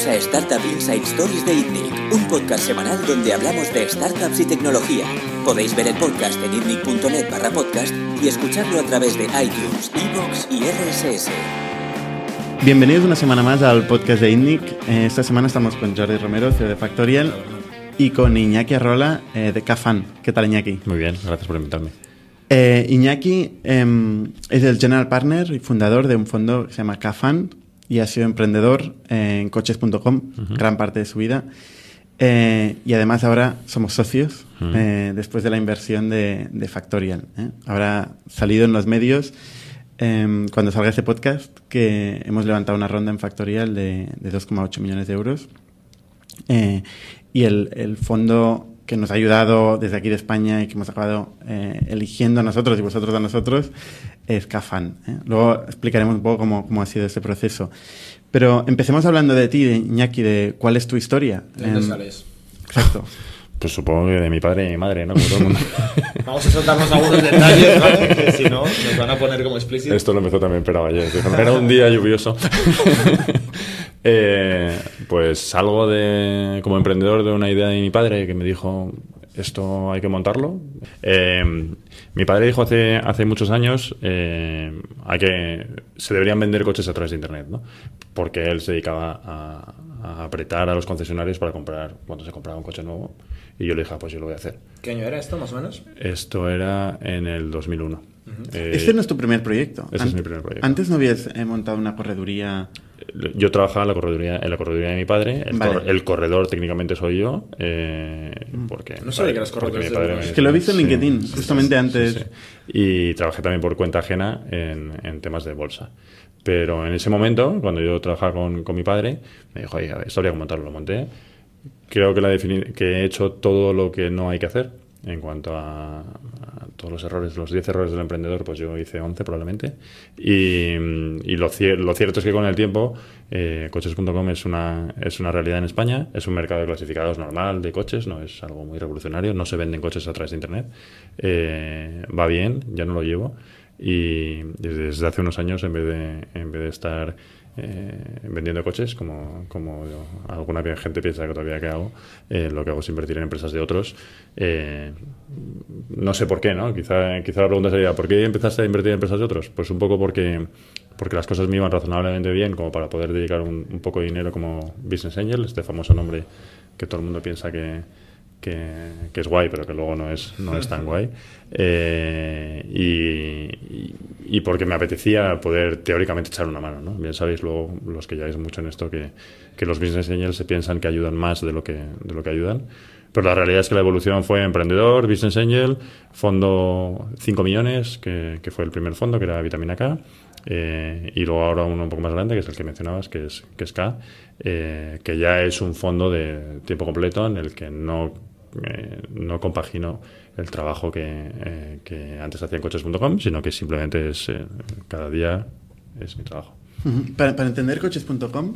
Bienvenidos a Startup Inside Stories de ITNIC, un podcast semanal donde hablamos de startups y tecnología. Podéis ver el podcast en itnic.net barra podcast y escucharlo a través de iTunes, Evox y RSS. Bienvenidos una semana más al podcast de ITNIC. Eh, esta semana estamos con Jordi Romero, CEO de Factorial, y con Iñaki Arrola eh, de Cafan. ¿Qué tal, Iñaki? Muy bien, gracias por invitarme. Eh, Iñaki em, es el general partner y fundador de un fondo que se llama Cafan y ha sido emprendedor en coches.com gran parte de su vida. Eh, y además ahora somos socios eh, después de la inversión de, de Factorial. ¿eh? Habrá salido en los medios em, cuando salga este podcast que hemos levantado una ronda en Factorial de, de 2,8 millones de euros. Y el, el fondo que nos ha ayudado desde aquí de España y que hemos acabado eh, eligiendo a nosotros y vosotros a nosotros es Cafan. ¿eh? Luego explicaremos un poco cómo, cómo, ha sido ese proceso. Pero empecemos hablando de ti, de Iñaki, de cuál es tu historia. ¿De dónde sales? Exacto. Pues supongo que de mi padre y mi madre, ¿no? Como todo el mundo. Vamos a soltarnos algunos detalles, ¿vale? Que si no, nos van a poner como explícito. Esto lo empezó también pero ayer. Era un día lluvioso. eh, pues salgo de, como emprendedor de una idea de mi padre que me dijo, esto hay que montarlo. Eh, mi padre dijo hace, hace muchos años eh, hay que, se deberían vender coches a través de Internet, ¿no? Porque él se dedicaba a, a apretar a los concesionarios para comprar cuando se compraba un coche nuevo. Y yo le dije, ah, pues yo lo voy a hacer. ¿Qué año era esto, más o menos? Esto era en el 2001. Uh -huh. eh, este no es tu primer proyecto. Este es mi primer proyecto. Antes no habías eh, montado una correduría. Yo trabajaba en la correduría, en la correduría de mi padre. El, vale. cor el corredor técnicamente soy yo. Eh, porque no sabía que eras corredor. Es que lo he visto en LinkedIn, sí, justamente sí, antes. Sí, y trabajé también por cuenta ajena en, en, temas de bolsa. Pero en ese momento, cuando yo trabajaba con, con mi padre, me dijo, oye, esto habría que montarlo, lo monté. Creo que, la que he hecho todo lo que no hay que hacer en cuanto a, todos los errores, los 10 errores del emprendedor, pues yo hice 11 probablemente. Y, y lo, cierto es que con el tiempo, eh, coches.com es una, es una realidad en España, es un mercado de clasificados normal de coches, no es algo muy revolucionario, no se venden coches a través de Internet. Eh, va bien, ya no lo llevo. Y desde hace unos años, en vez de, en vez de estar eh, vendiendo coches, como, como alguna gente piensa que todavía que hago, eh, lo que hago es invertir en empresas de otros. Eh, no sé por qué, ¿no? Quizá, quizá la pregunta sería, ¿por qué empezaste a invertir en empresas de otros? Pues un poco porque, porque las cosas me iban razonablemente bien como para poder dedicar un, un poco de dinero como Business Angel, este famoso nombre que todo el mundo piensa que, que, es guay, pero que luego no es, no es tan guay. Eh, y, y, porque me apetecía poder teóricamente echar una mano. ¿no? Bien sabéis luego, los que lleváis mucho en esto, que, que los business angels se piensan que ayudan más de lo que, de lo que ayudan. Pero la realidad es que la evolución fue emprendedor, business angel, fondo 5 millones, que, que fue el primer fondo, que era Vitamina K. Eh, y luego ahora uno un poco más grande, que es el que mencionabas, que es, que es K, eh, que ya es un fondo de tiempo completo en el que no eh, no compagino el trabajo que, eh, que antes hacía en coches.com, sino que simplemente es eh, cada día es mi trabajo. Uh -huh. para, para, entender coches.com,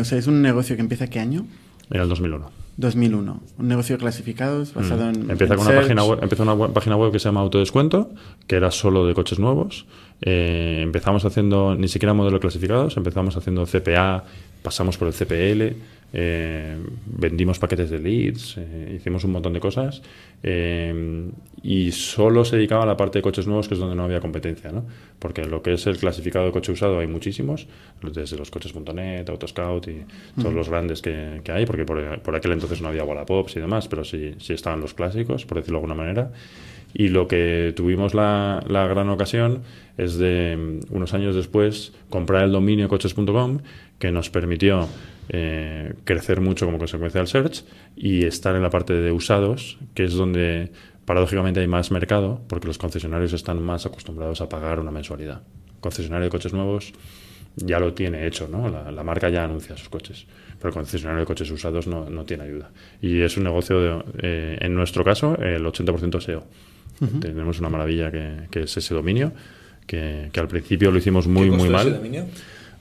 o sea, ¿es un negocio que empieza qué año? En el 2001. 2001. Un negocio de clasificados basado mm. en. Empieza en con una página web, empezó una web, página web que se llama Autodescuento, que era solo de coches nuevos. Eh, empezamos haciendo ni siquiera modelo clasificados, empezamos haciendo CPA, pasamos por el CPL, eh, vendimos paquetes de leads, eh, hicimos un montón de cosas eh, y solo se dedicaba a la parte de coches nuevos, que es donde no había competencia, ¿no? Porque lo que es el clasificado de coche usado hay muchísimos, desde los coches.net, Autoscout y todos los grandes que, que, hay, porque por, por, aquel entonces no había Wallapops y demás, pero sí, sí estaban los clásicos, por decirlo de alguna manera. Y lo que tuvimos la, la, gran ocasión es de, mm, unos años después, comprar el dominio coches.com, que nos permitió eh, crecer mucho como consecuencia del search y estar en la parte de usados, que es donde paradójicamente hay más mercado, porque los concesionarios están más acostumbrados a pagar una mensualidad. Concesionario de coches nuevos ya lo tiene hecho, ¿no? La, la marca ya anuncia sus coches, pero el concesionario de coches usados no, no tiene ayuda. Y es un negocio, de, eh, en nuestro caso, el 80% SEO. Uh -huh. Tenemos una maravilla que, que, es ese dominio, que, que, al principio lo hicimos muy, muy mal. Ese dominio?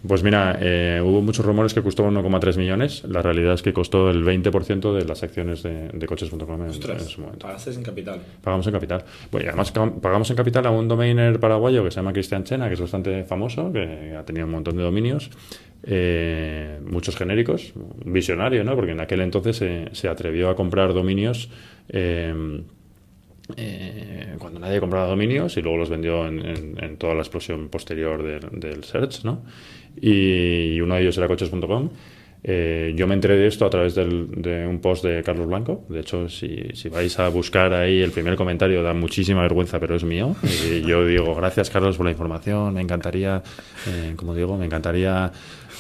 Pues mira, eh, hubo muchos rumores que costó 1,3 millones. La realidad es que costó el 20% de las acciones de, de coches.com en, su momento. pagaste en capital. Pagamos en capital. Bueno, y además pagamos en capital a un domainer paraguayo que se llama Cristian Chena, que es bastante famoso, que ha tenido un montón de dominios, eh, muchos genéricos, visionario, ¿no? Porque en aquel entonces se, se atrevió a comprar dominios. eh, eh, cuando nadie compraba dominios y luego los vendió en, en- toda la explosión posterior del, search, ¿no? Y, uno de ellos era coches.com. Eh, yo me enteré de esto a través del- de un post de Carlos Blanco. De hecho, si, si vais a buscar ahí el primer comentario, da muchísima vergüenza, pero es mío. Y yo digo, gracias Carlos por la información. Me encantaría, eh, como digo, me encantaría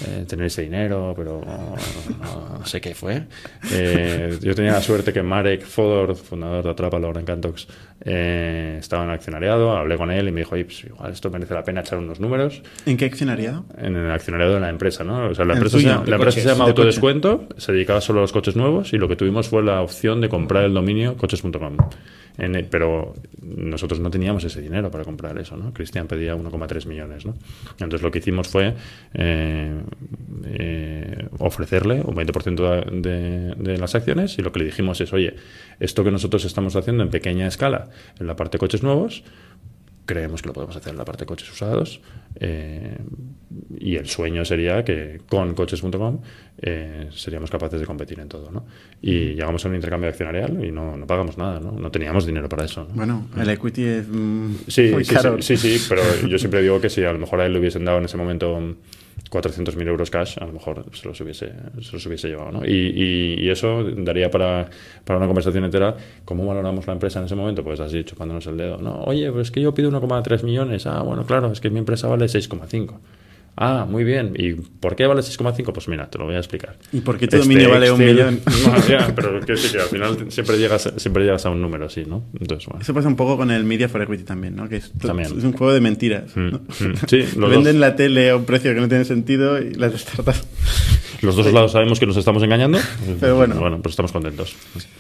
eh, tener ese dinero, pero no, sé qué fue. Eh, yo tenía la suerte que Marek Fodor, fundador de Atrápalo en Cantox, eh, estaba en accionariado. Hablé con él y me dijo, "Oye, pues igual esto merece la pena echar unos números ¿En qué accionariado? en el accionariado de la empresa, ¿no? O sea, la empresa, se, tuyo, la empresa se llama de Autodescuento, se dedicaba solo a los coches nuevos y lo que tuvimos fue la opción de comprar el dominio coches.com. Pero nosotros no teníamos ese dinero para comprar eso, ¿no? Cristian pedía 1,3 millones, ¿no? Entonces lo que hicimos fue eh, ofrecerle un 20% de, de- de las acciones y lo que le dijimos es, oye, esto que nosotros estamos haciendo en pequeña escala en la parte coches nuevos, creemos que lo podemos hacer en la parte de coches usados eh, y el sueño sería que con coches.com eh, seríamos capaces de competir en todo ¿no? y llegamos a un intercambio accionarial y no, no pagamos nada ¿no? no teníamos dinero para eso ¿no? Bueno, el equity es mm, Sí, muy sí, caro. sí, sí, sí, pero yo siempre digo que si a lo mejor a él le hubiesen dado en ese momento 400.000 euros cash, a lo mejor se los hubiese, se los hubiese llevado. ¿no? Y, y- y eso daría para, para una conversación entera. ¿Cómo valoramos la empresa en ese momento? Pues así, chupándonos el dedo. ¿no? Oye, pues es que yo pido 1,3 millones. Ah, bueno, claro, es que mi empresa vale 6,5. Ah, muy bien. ¿Y por qué vale 6,5? Pues mira, te lo voy a explicar. ¿Y por qué tu dominio vale un millón? No, ya, pero que sí, que al final siempre llegas, siempre llegas a un número así, ¿no? Entonces, bueno. Eso pasa un poco con el Media for Equity también, ¿no? Que es, También. es un juego de mentiras. Mm, ¿no? mm. Sí, los Venden dos. la tele a un precio que no tiene sentido y las startups. Los dos lados sabemos que nos estamos engañando. Pero bueno. Bueno, pues estamos contentos.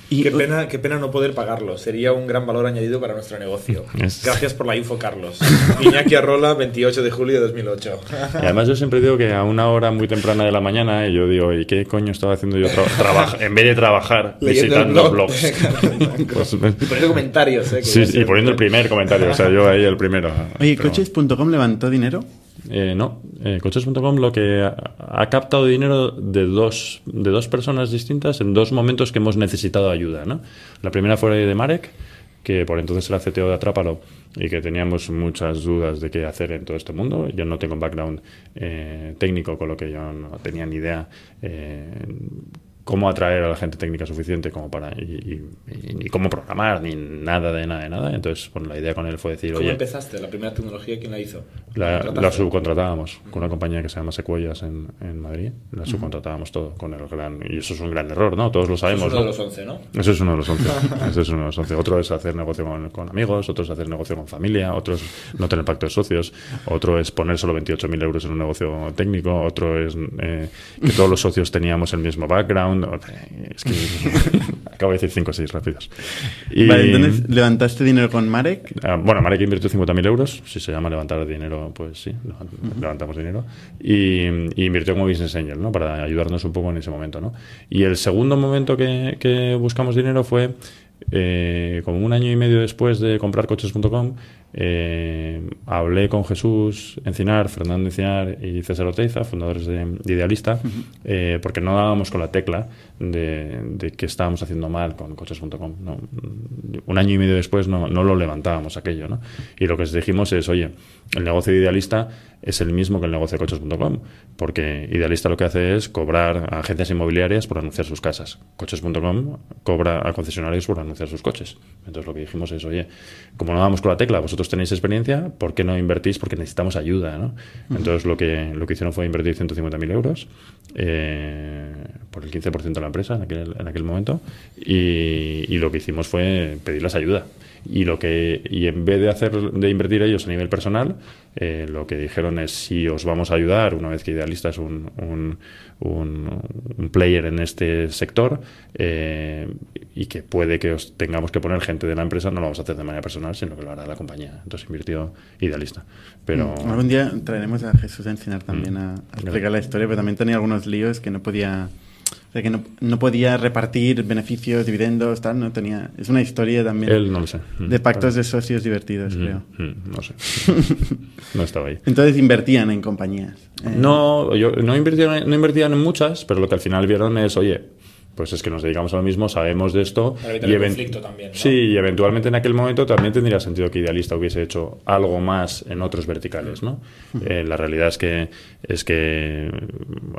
Y, Qué pena, qué pena no poder pagarlo. Sería un gran valor añadido para nuestro negocio. Es- Gracias por la info, Carlos. Iñaki Arrola, 28 de julio de 2008. Y además yo siempre digo que a una hora muy temprana de la mañana, y yo digo, ¿y qué coño estaba haciendo yo tra- trabaja- en vez de trabajar visitando blog. blogs? Pues, y poniendo comentarios, ¿eh? que sí, y poniendo el primer comentario, o sea, yo ahí el primero. Oye, Pero- coches.com levantó dinero. Eh, no, eh, coches.com lo que ha, captado dinero de dos, de dos personas distintas en dos momentos que hemos necesitado ayuda. ¿no? La primera fue de Marek, que por entonces era CTO de Atrápalo y que teníamos muchas dudas de qué hacer en todo este mundo. Yo no tengo un background eh, técnico, con lo que yo no tenía ni idea. Cómo atraer a la gente técnica suficiente como para y, y- cómo programar ni nada de nada de nada entonces bueno, la idea con él fue decir ¿Cómo oye empezaste? ¿La primera tecnología quién la hizo? la, subcontratábamos con una compañía que se llama Secuellas en, en Madrid. La subcontratábamos todo con el gran. Y eso es un gran error, ¿no? Todos lo Eso sabemos. es uno de los 11, ¿no? Eso es uno de los 11. Eso es uno de los 11. Otro es hacer negocio con, con amigos, otro es hacer negocio con familia, otro es no tener pacto de socios, otro es poner solo 28.000 euros en un negocio técnico, otro es eh, que todos los socios teníamos el mismo background. Es que acabo de decir 5 o 6 rápidos. Y, Vale, entonces levantaste dinero con Marek. Ah, bueno, Marek invirtió 50.000 euros. Si se llama levantar dinero, pues sí, levant- levantamos dinero. Y, y invirtió como business angel, ¿no? Para ayudarnos un poco en ese momento, ¿no? Y el segundo momento que, que buscamos dinero fue eh, como un año y medio después de comprar coches.com. eh, hablé con Jesús Encinar, Fernando Encinar y César Oteiza, fundadores de, de Idealista, eh, porque no dábamos con la tecla de, de que estábamos haciendo mal con coches.com. ¿no? Un año y medio después no, no lo levantábamos aquello. ¿no? Y lo que les dijimos es, oye, el negocio de Idealista es el mismo que el negocio de coches.com, porque Idealista lo que hace es cobrar a agencias inmobiliarias por anunciar sus casas. Coches.com cobra a concesionarios por anunciar sus coches. Entonces lo que dijimos es, oye, como no damos con la tecla, vosotros tenéis experiencia, ¿por qué no invertís? Porque necesitamos ayuda, ¿no? Entonces lo que, lo que hicieron fue invertir 150.000 euros eh, por el 15% de la empresa en aquel, en aquel momento y, y lo que hicimos fue pedirles ayuda. Y lo que y en vez de hacer de invertir ellos a nivel personal, eh, lo que dijeron es si os vamos a ayudar una vez que Idealista es un, un, un, un player en este sector eh, y que puede que os tengamos que poner gente de la empresa, no lo vamos a hacer de manera personal, sino que lo hará la compañía. Entonces invirtió Idealista. Pero Mm, Algún día traeremos a Jesús a enseñar también a, a explicar la historia, pero también tenía algunos líos que no podía... O sea, que no, no podía repartir beneficios, dividendos, tal, no tenía... Es una historia también él no lo sé. de pactos de socios divertidos, Mm, creo. mm, No sé. no estaba ahí. Entonces invertían en compañías. Eh, No, yo, no, invirtieron, no invertían en muchas, pero lo que al final vieron es, oye, pues es que nos dedicamos a lo mismo, sabemos de esto. Conflicto también, ¿no? Sí, y eventualmente en aquel momento también tendría sentido que Idealista hubiese hecho algo más en otros verticales, ¿no? Eh, la realidad es que es que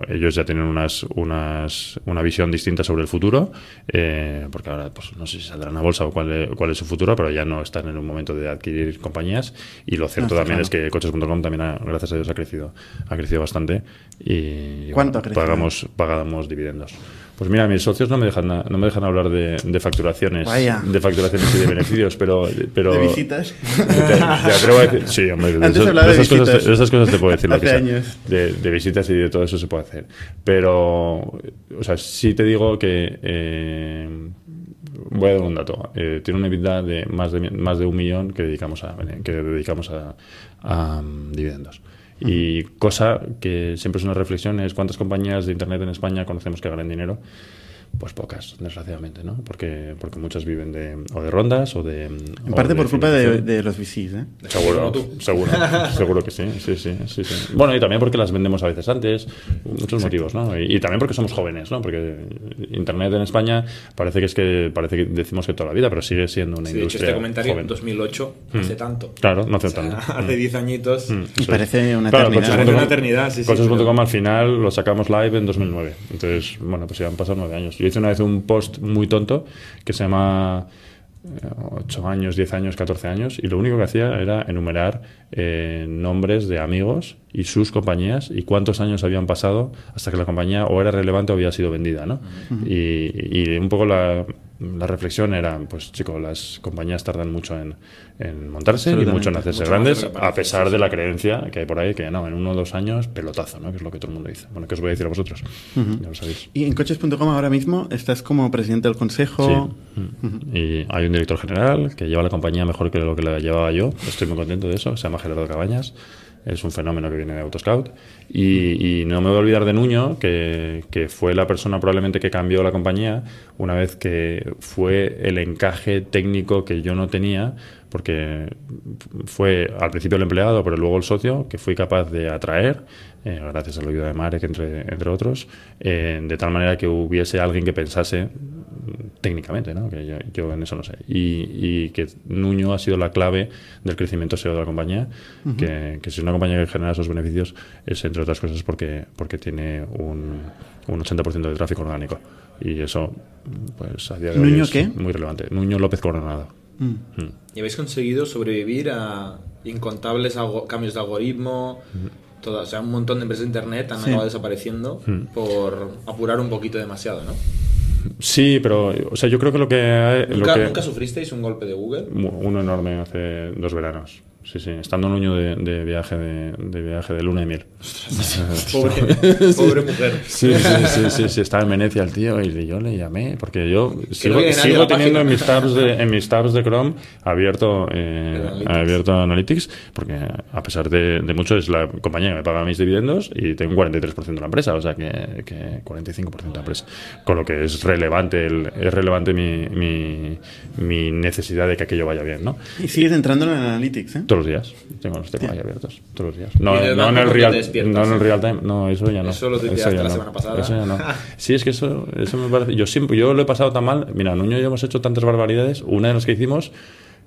ellos ya tienen unas, unas, una visión distinta sobre el futuro, eh, porque ahora pues, no sé si saldrán a bolsa o cuál, es- cuál es su futuro, pero ya no están en un momento de adquirir compañías. Y lo cierto está también claro. es que coches.com también, ha- gracias a Dios, ha crecido, ha crecido bastante. Y ¿Cuánto bueno, ha crecido? pagamos, pagamos dividendos. Pues mira, mis socios no me dejan, no me dejan hablar de, de facturaciones, Vaya. de facturaciones y de beneficios, pero, pero ¿De visitas? te, te atrevo a decir, sí, hombre, de, Antes hablaba de esas cosas, de esas cosas te puedo decir lo que sea. De, de visitas y de todo eso se puede hacer. Pero, o sea, sí te digo que eh, voy a dar un dato. Eh, tiene una EBITDA de más de más de un millón que dedicamos a que dedicamos a, a, mm, dividendos. Y cosa que siempre es una reflexión es cuántas compañías de internet en España conocemos que ganan dinero. Pues pocas, desgraciadamente, ¿no? Porque, porque muchas viven de, o de rondas o de... En parte por culpa de, de los VCs, ¿eh? Seguro, seguro, seguro que sí, sí, sí, sí, sí. Bueno, y también porque las vendemos a veces antes, muchos motivos, ¿no? Y, y también porque somos jóvenes, ¿no? Porque Internet en España parece que es que parece que decimos que toda la vida, pero sigue siendo una Sí, de hecho, industria este comentario joven. en 2008 hace tanto. Claro, no hace O sea, tanto. hace 10 añitos. Mm, Y parece una Claro, eternidad. Parece una eternidad, sí, sí, Coches.com pero- al final lo sacamos live en 2009. Entonces, bueno, pues ya han pasado nueve años. Yo hice una vez un post muy tonto que se llama 8 años, 10 años, 14 años, y lo único que hacía era enumerar eh, nombres de amigos y sus compañías y cuántos años habían pasado hasta que la compañía o era relevante o había sido vendida, ¿no? y, y un poco la, la reflexión era, pues chico, las compañías tardan mucho en, en montarse y mucho en hacerse Mucho grandes, de a pesar sí, de la creencia que hay por ahí que no, en uno o dos años, pelotazo, ¿no? Que es lo que todo el mundo dice. Bueno, ¿qué os voy a decir a vosotros? Ya lo sabéis. Y en coches.com ahora mismo estás como presidente del consejo. Sí. Y hay un director general que lleva la compañía mejor que lo que la llevaba yo. Estoy muy contento de eso. Se llama Gerardo Cabañas. Es un fenómeno que viene de Autoscout. Y, y no me voy a olvidar de Nuño, que, que fue la persona probablemente que cambió la compañía una vez que fue el encaje técnico que yo no tenía, porque fue al principio el empleado, pero luego el socio, que fui capaz de atraer, eh, gracias a la ayuda de Marek, entre, entre otros, eh, de tal manera que hubiese alguien que pensase técnicamente, ¿no? que yo, yo en eso no sé. Y, y que Nuño ha sido la clave del crecimiento SEO de la compañía, que, que si es una compañía que genera esos beneficios es, entre otras cosas, porque, porque tiene un, un 80% de tráfico orgánico. Y eso, pues a día de hoy ¿Nuño es qué? muy relevante. Nuño López Coronado. Mm. Mm. Y habéis conseguido sobrevivir a incontables cambios de algoritmo. Todo, o sea, un montón de empresas de internet han Sí. acabado desapareciendo por apurar un poquito demasiado, ¿no? Sí, pero o sea, yo creo que lo que... hay- lo ¿Nunca, que- ¿Nunca sufristeis un golpe de Google? Uno enorme hace dos veranos. Sí, sí, estando en Nuño de, de viaje de, de viaje de luna de miel. Pobre, pobre mujer. Sí, sí, sí, sí, sí, estaba en Venecia el tío y yo le llamé porque yo sigo, teniendo en mis tabs de en mis tabs de Chrome abierto eh, Analytics. abierto Analytics porque a pesar de, de mucho es la compañía que me paga mis dividendos y tengo un 43% de la empresa, o sea que, que 45% de la empresa, con lo que es relevante el, es relevante mi, mi, mi necesidad de que aquello vaya bien, ¿no? Y sigues entrando en Analytics, ¿eh? Todos los días. Tengo los tengo ahí abiertos. Todos los días. No, ¿Y en el no en el real, te no en el real time. No, eso ya no. Eso lo tuiteaste ya la no. semana pasada. Eso ya no. Sí, es que eso, eso me parece. Yo siempre, yo lo he pasado tan mal. Mira, Nuño y yo hemos hecho tantas barbaridades. Una de las que hicimos,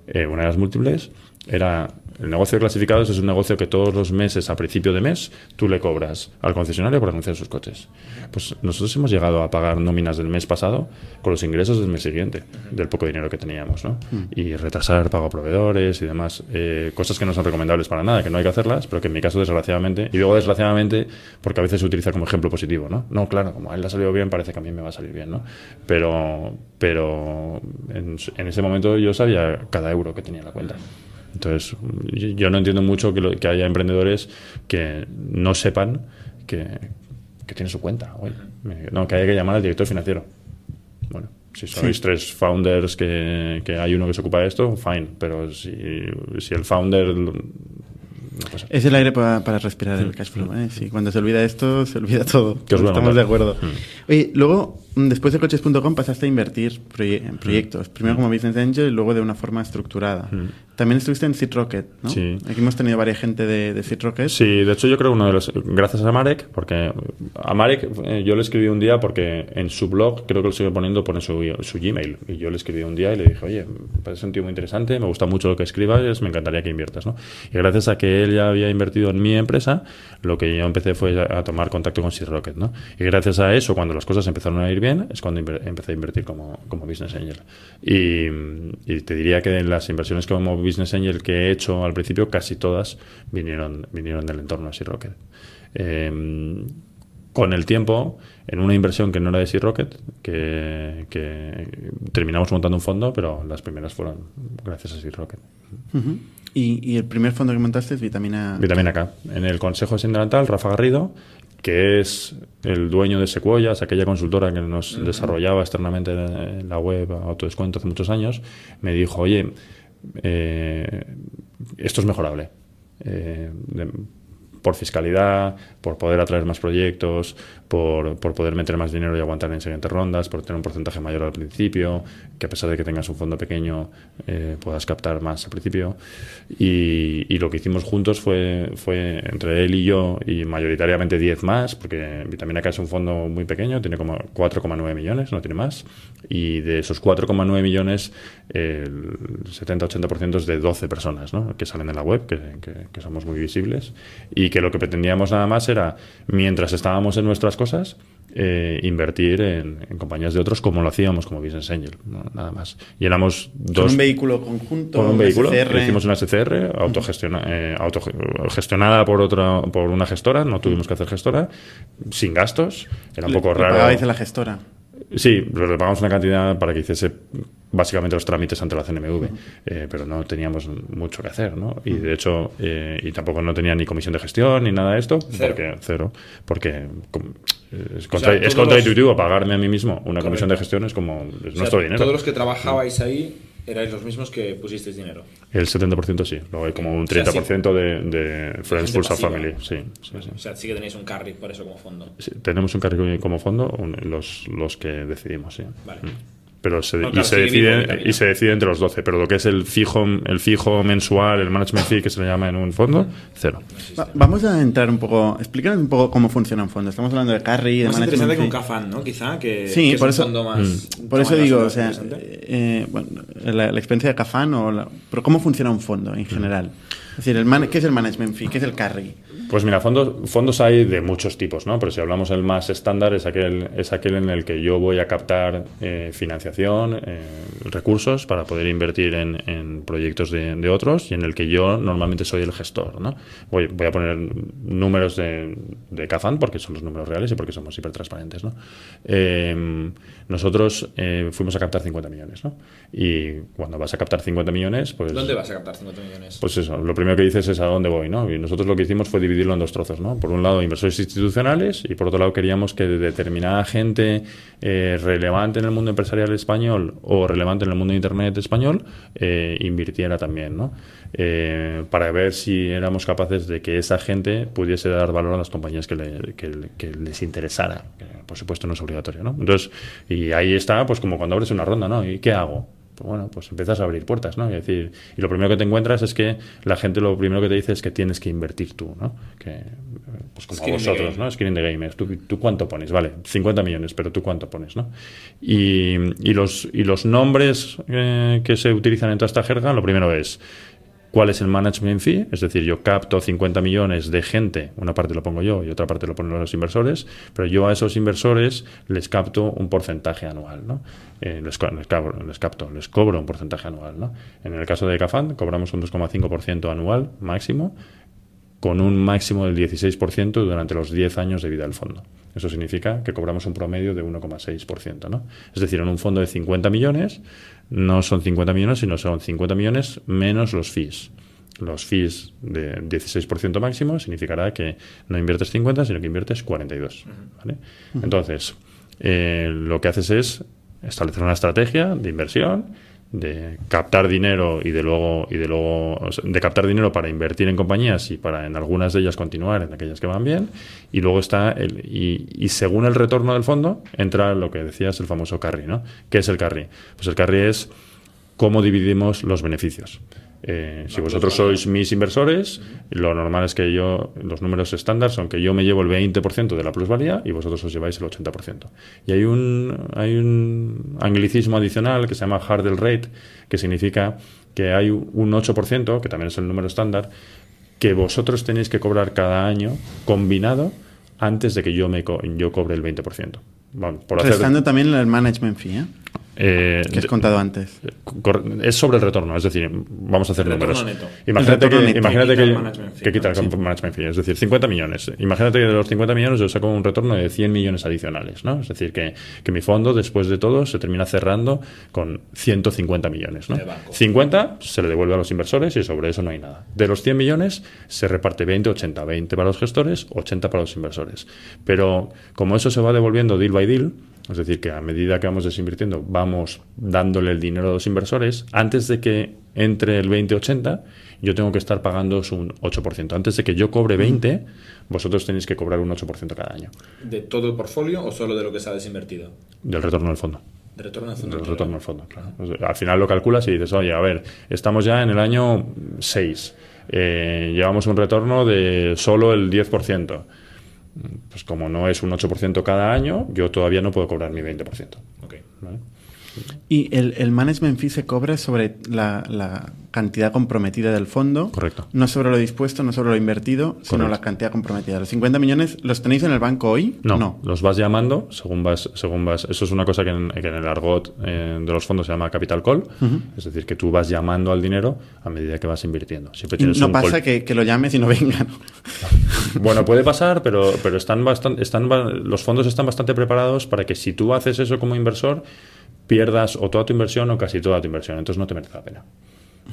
eh, una de las múltiples, era El negocio de clasificados es un negocio que todos los meses, a principio de mes, tú le cobras al concesionario por anunciar sus coches. Pues nosotros hemos llegado a pagar nóminas del mes pasado con los ingresos del mes siguiente, del poco dinero que teníamos, ¿no? Y retrasar pago a proveedores y demás. eh, cosas que no son recomendables para nada, que no hay que hacerlas, pero que en mi caso, desgraciadamente, y luego desgraciadamente, porque a veces se utiliza como ejemplo positivo, ¿no? No, claro, como a él le ha salido bien, parece que a mí me va a salir bien, ¿no? Pero, pero en, en ese momento yo sabía cada euro que tenía en la cuenta. Entonces, yo, no entiendo mucho que, lo- que haya emprendedores que no sepan que, que tiene su cuenta. Oye, no, que haya que llamar al director financiero. Bueno, si sois tres founders que, que hay uno que se ocupa de esto, fine. Pero si, si el founder. No. Es el aire para, para respirar el cash flow. ¿eh? Sí, cuando se olvida esto, se olvida todo. Estamos de acuerdo. Mm. Oye, luego, mm, después de coches.com pasaste a invertir proye- Mm. en proyectos. Primero como business angel y luego de una forma estructurada. También estuviste en Seed Rocket, ¿no? Mm. Sí. Aquí hemos tenido varias gente de, de Seed Rocket. Sí, de hecho yo creo uno de los... Gracias a Marek, porque a Marek eh, yo le escribí un día porque en su blog, creo que lo sigue poniendo, pone su, su Gmail. Y yo le escribí un día y le dije, oye, me parece un tío muy interesante, me gusta mucho lo que escribas, me encantaría que inviertas, ¿no? Y gracias a que él ya había invertido en mi empresa, lo que yo empecé fue a, a tomar contacto con Seed Rocket, ¿no? Y gracias a eso, cuando las cosas empezaron a ir bien, es cuando empecé a invertir como, como Business Angel. Y, y te diría que de las inversiones como Business Angel que he hecho al principio, casi todas vinieron, vinieron del entorno de Sea Rocket. Eh, con el tiempo, en una inversión que no era de Sea Rocket, que, que terminamos montando un fondo, pero las primeras fueron gracias a Sea Rocket. Y, y el primer fondo que montaste es Vitamina... Vitamina K. En el Consejo Sindicatal, Rafa Garrido, que es el dueño de Sequoias, aquella consultora que nos desarrollaba externamente en la web a autodescuento hace muchos años, me dijo, oye, eh, esto es mejorable. Eh, de- por fiscalidad, por poder atraer más proyectos, por, por poder meter más dinero y aguantar en siguientes rondas, por tener un porcentaje mayor al principio, que a pesar de que tengas un fondo pequeño eh, puedas captar más al principio. Y, y lo que hicimos juntos fue, fue entre él y yo, y mayoritariamente 10 más, porque Vitamina K es un fondo muy pequeño, tiene como 4,9 millones, no tiene más. Y de esos 4,9 millones, el 70-80% es de 12 personas ¿no? que salen en la web, que, que- que somos muy visibles, y que lo que pretendíamos nada más era, mientras estábamos en nuestras cosas, eh, invertir en, en compañías de otros como lo hacíamos como Business Angel, ¿no? nada más. Y éramos Con dos un vehículo conjunto. con un vehículo. SCR. Hicimos una SCR autogestiona- eh, autogestionada por otra por una gestora, no tuvimos que hacer gestora, sin gastos, era un poco raro. pagabais a la gestora. Sí, pero le pagamos una cantidad para que hiciese básicamente los trámites ante la CNMV, eh, pero no teníamos mucho que hacer, ¿no? Y de hecho, eh, y tampoco no tenía ni comisión de gestión ni nada de esto, Cero. porque cero, porque com- es, O contra- sea, es todos contraintuitivo pagarme a mí mismo una Correcto. comisión de gestión es como es O sea, nuestro dinero. Todos los que trabajabais ahí erais los mismos que pusisteis dinero. El 70% sí, luego hay como un O sea, 30% de, de Friends Pulsar pasiva. Family, sí, sí, sí. O sea, sí que tenéis un carry por eso como fondo. Tenemos un cargo como fondo, un- los, los que decidimos, sí. Vale. Mm. Pero se, No, y, se decide, y se decide entre los 12, pero lo que es el fijo, el fijo mensual, el management fee que se le llama en un fondo, cero. Va- vamos a entrar un poco. Explícanos un poco cómo funciona un fondo. Estamos hablando de carry, de Más management interesante que un fee. Cafán, ¿no? Quizá, que, Sí, que es por un eso- fondo más... un Por eso digo, más o sea, eh, bueno, la, la experiencia de Cafán o la- pero cómo funciona un fondo en general. Es decir, el man- ¿qué es el management fee? ¿Qué es el carry? Pues mira, fondos, fondos hay de muchos tipos, ¿no? Pero si hablamos el más estándar es aquel, es aquel en el que yo voy a captar eh, financiación, eh, recursos para poder invertir en, en proyectos de, de otros y en el que yo normalmente soy el gestor, ¿no? Voy, voy a poner números de, de Kazan porque son los números reales y porque somos hipertransparentes, ¿no? Eh, nosotros eh, fuimos a captar 50 millones, ¿no? Y cuando vas a captar 50 millones, pues... ¿Dónde vas a captar 50 millones? Pues eso, lo primero que dices es a dónde voy, ¿no? Y nosotros lo que hicimos fue dividirlo en dos trozos, ¿no? Por un lado, inversores institucionales y por otro lado queríamos que determinada gente eh, relevante en el mundo empresarial español o relevante en el mundo de Internet español eh, invirtiera también, ¿no? Eh, para ver si éramos capaces de que esa gente pudiese dar valor a las compañías que, le- les interesara. Por supuesto no es obligatorio, ¿no? Entonces, y ahí está, pues como cuando abres una ronda, ¿no? ¿Y qué hago? Pues bueno, pues empiezas a abrir puertas, ¿no? Y decir, y lo primero que te encuentras es que la gente lo primero que te dice es que tienes que invertir tú, ¿no? Que, pues como Skin vosotros. ¿no? Skin in the game. es, ¿Tú, tú cuánto pones? Vale, 50 millones, pero tú cuánto pones, ¿no? Y, y los, y los nombres eh, que se utilizan en toda esta jerga, lo primero es cuál es el management fee, es decir, yo capto 50 millones de gente, una parte lo pongo yo y otra parte lo ponen los inversores, pero yo a esos inversores les capto un porcentaje anual, ¿no? Eh, les, les, capto, les cobro un porcentaje anual, ¿no? En el caso de Cafán cobramos un 2,5% anual máximo, con un máximo del 16% durante los 10 años de vida del fondo. Eso significa que cobramos un promedio de 1,6%. ¿no? Es decir, en un fondo de 50 millones, no son 50 millones, sino son 50 millones menos los fees. Los fees de 16% máximo significará que no inviertes 50, sino que inviertes 42. ¿vale? Entonces, eh, lo que haces es establecer una estrategia de inversión de captar dinero y de luego y de luego de captar dinero para invertir en compañías y para en algunas de ellas continuar en aquellas que van bien y luego está el y, y según el retorno del fondo entra lo que decías el famoso carry ¿no? ¿qué es el carry? pues el carry es cómo dividimos los beneficios eh, si vosotros sois mis inversores, lo normal es que yo, los números estándar son que yo me llevo el 20% de la plusvalía y vosotros os lleváis el 80%. Y hay un, hay un anglicismo adicional que se llama hurdle rate, que significa que hay un 8%, que también es el número estándar, que vosotros tenéis que cobrar cada año combinado antes de que yo, me co yo cobre el 20%. Bueno, por Restando hacer... también el management fee, ¿eh? Eh, que has contado antes. Es sobre el retorno, es decir, vamos a hacer números. Imagínate, que, imagínate que, que, quita el management fee, es decir, 50 millones. Imagínate que de los 50 millones yo saco un retorno de 100 millones adicionales, ¿no? Es decir, que, que mi fondo, después de todo, se termina cerrando con 150 millones, ¿no? 50 se le devuelve a los inversores y sobre eso no hay nada. De los 100 millones se reparte 20, 80, 20 para los gestores, 80 para los inversores. Pero como eso se va devolviendo deal by deal, es decir, que a medida que vamos desinvirtiendo, vamos dándole el dinero a los inversores. Antes de que entre el 20-80, yo tengo que estar pagando un 8%. Antes de que yo cobre 20, vosotros tenéis que cobrar un 8% cada año. ¿De todo el portfolio o solo de lo que se ha desinvertido? Del retorno del fondo. De retorno al fondo. Del retorno al fondo, claro. Al final lo calculas y dices, oye, a ver, estamos ya en el año 6. Eh, llevamos un retorno de solo el 10% pues como no es un 8% cada año, yo todavía no puedo cobrar mi 20%. Okay. ¿vale? Y el, el, management fee se cobra sobre la, la, cantidad comprometida del fondo. Correcto. No sobre lo dispuesto, no sobre lo invertido, sino la cantidad comprometida. ¿Los 50 millones los tenéis en el banco hoy? No, los vas llamando según vas, según vas. Eso es una cosa que en, que en el argot eh, de los fondos se llama capital call. Es decir, que tú vas llamando al dinero a medida que vas invirtiendo. Siempre tienes no pasa que, que, lo llames y no vengan. bueno, puede pasar, pero, pero están bastante, están, los fondos están bastante preparados para que si tú haces eso como inversor, pierdas o toda tu inversión o casi toda tu inversión. Entonces no te merece la pena.